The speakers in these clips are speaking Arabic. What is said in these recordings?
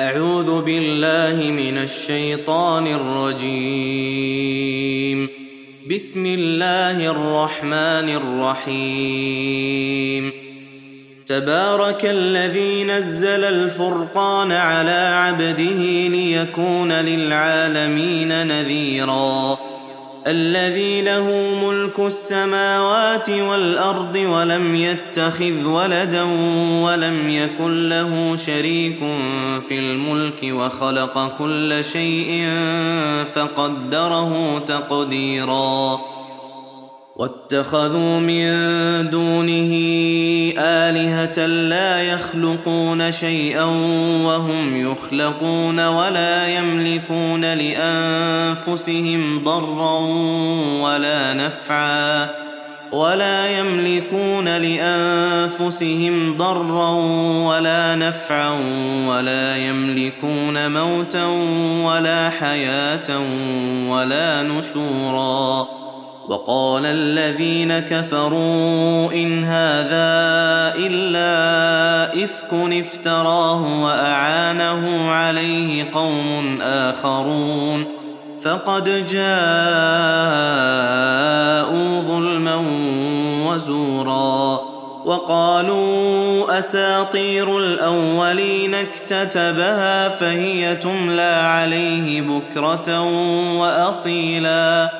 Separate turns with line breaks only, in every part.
أعوذ بالله من الشيطان الرجيم. بسم الله الرحمن الرحيم. تبارك الذي نزل الفرقان على عبده ليكون للعالمين نذيراً. الذي له ملك السماوات والأرض ولم يتخذ ولدا ولم يكن له شريك في الملك وخلق كل شيء فقدره تقديرا. واتخذوا من دونه آلهة لا يخلقون شيئا وهم يخلقون ولا يملكون لأنفسهم ضرا ولا نفعا ولا يملكون لأنفسهم ضرا ولا نفعا ولا يملكون موتا ولا حياة ولا نشورا وقال الذين كفروا إن هذا إلا إفك افتراه وأعانه عليه قوم آخرون فقد جاءوا ظلما وزورا وقالوا أساطير الأولين اكتتبها فهي تملى عليه بكرة وأصيلا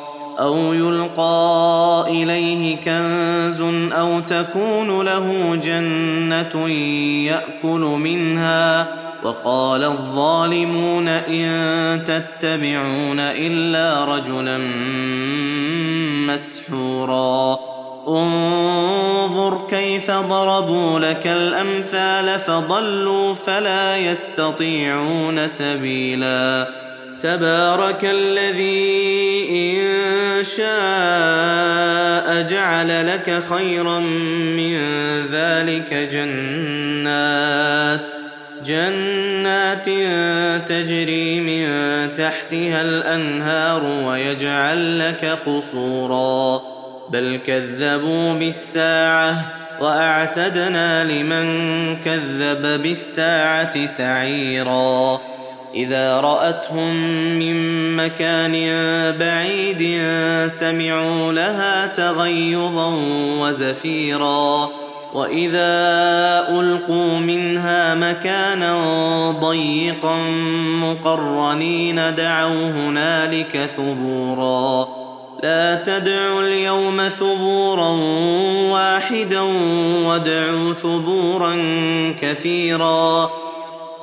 أو يلقى إليه كنز أو تكون له جنة يأكل منها وقال الظالمون إن تتبعون إلا رجلا مسحورا. انظر كيف ضربوا لك الأمثال فضلوا فلا يستطيعون سبيلا. تبارك الذي إن شاء جعل لك خيرا من ذلك جنات جنات تجري من تحتها الأنهار ويجعل لك قصورا. بل كذبوا بالساعة وأعتدنا لمن كذب بالساعة سعيرا. إذا رأتهم من مكان بعيد سمعوا لها تغيظا وزفيرا. وإذا ألقوا منها مكانا ضيقا مقرنين دعوا هنالك ثبورا. لا تدعوا اليوم ثبورا واحدا وادعوا ثبورا كثيرا.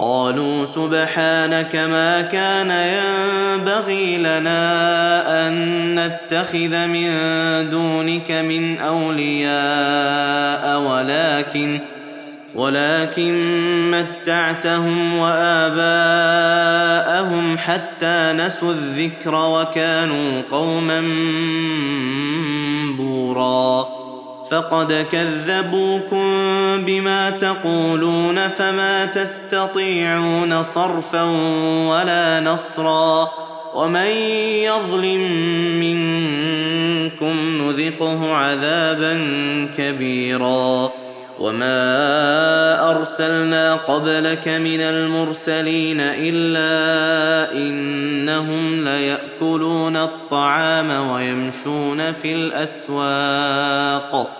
قالوا سبحانك ما كان ينبغي لنا أن نتخذ من دونك من أولياء ولكن ولكن متعتهم وآباءهم حتى نسوا الذكر وكانوا قوما بورا فقد كذبوكم بما تقولون فما تستطيعون صرفا ولا نصرا ومن يظلم منكم نذقه عذابا كبيرا وما أرسلنا قبلك من المرسلين إلا إنهم ليأكلون الطعام ويمشون في الأسواق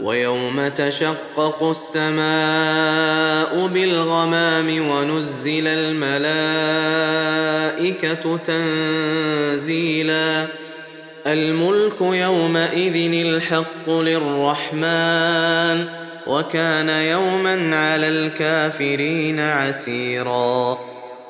ويوم تشقق السماء بالغمام ونزل الملائكة تنزيلا. الملك يومئذ الحق للرحمن وكان يوما على الكافرين عسيرا.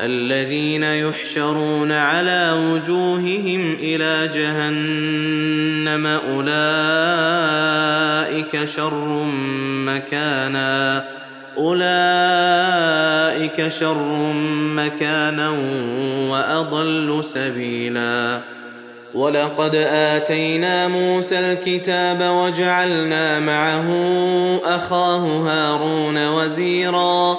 الذين يحشرون على وجوههم إلى جهنم أولئك شر مكانا أولئك شر مكانا وأضل سبيلا. ولقد آتينا موسى الكتاب وجعلنا معه أخاه هارون وزيرا.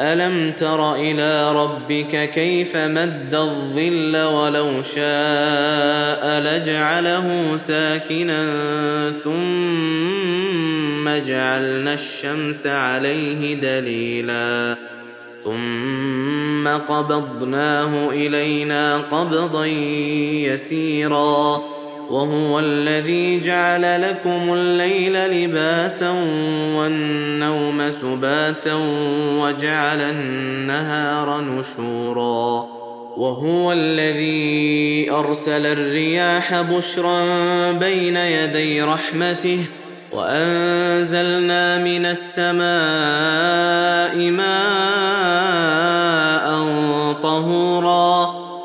ألم تر إلى ربك كيف مد الظل ولو شاء لجعله ساكنا ثم جعلنا الشمس عليه دليلا ثم قبضناه إلينا قبضا يسيرا وهو الذي جعل لكم الليل لباسا والنوم سباتا وجعل النهار نشورا. وهو الذي أرسل الرياح بشرا بين يدي رحمته وأنزلنا من السماء ماء طهورا.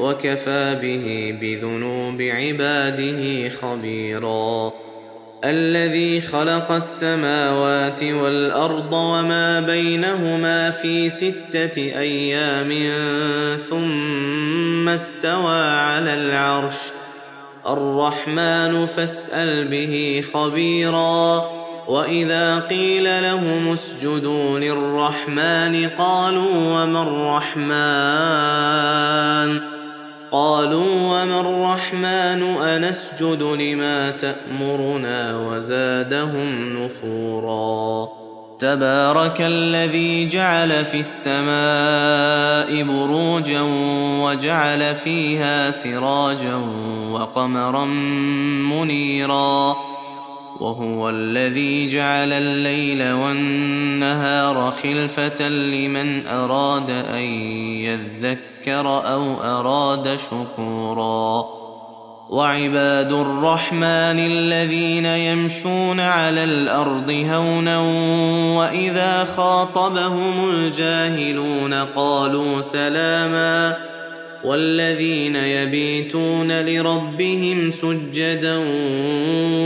وكفى به بذنوب عباده خبيرا. الذي خلق السماوات والأرض وما بينهما في ستة أيام ثم استوى على العرش. الرحمن فاسأل به خبيرا. وإذا قيل لهم اسجدوا للرحمن قالوا وما الرحمن؟ قالوا وما الرحمن أنسجد لما تأمرنا وزادهم نفورا. تبارك الذي جعل في السماء بروجا وجعل فيها سراجا وقمرا منيرا. وهو الذي جعل الليل والنهار خلفة لمن أراد أن يذكر أو أراد شكورا. وعباد الرحمن الذين يمشون على الأرض هونا وإذا خاطبهم الجاهلون قالوا سلاما. والذين يبيتون لربهم سجدا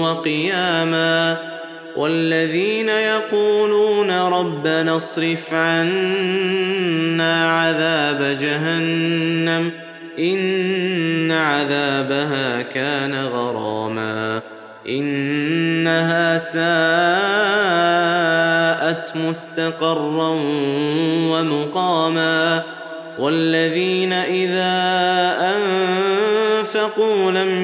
وقياما. والذين يقولون ربنا اصرف عنا عذاب جهنم إن عذابها كان غراما إنها ساءت مستقرا ومقاما والذين إذا أنفقوا لم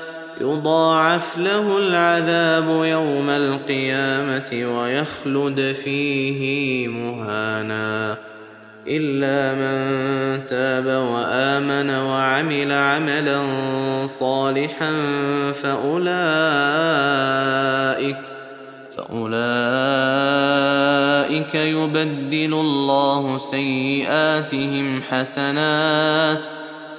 يضاعف له العذاب يوم القيامة ويخلد فيه مهانا إلا من تاب وآمن وعمل عملا صالحا فأولئك فأولئك يبدل الله سيئاتهم حسنات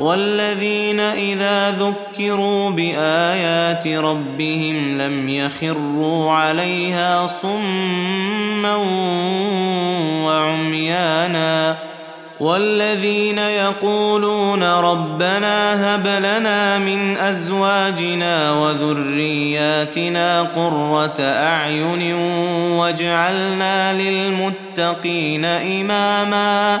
والذين إذا ذكروا بآيات ربهم لم يخروا عليها صما وعميانا والذين يقولون ربنا هب لنا من أزواجنا وذرياتنا قرة أعين واجعلنا للمتقين إماما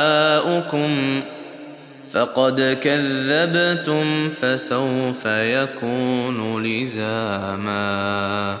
دعاؤكم فقد كذبتم فسوف يكون لزاما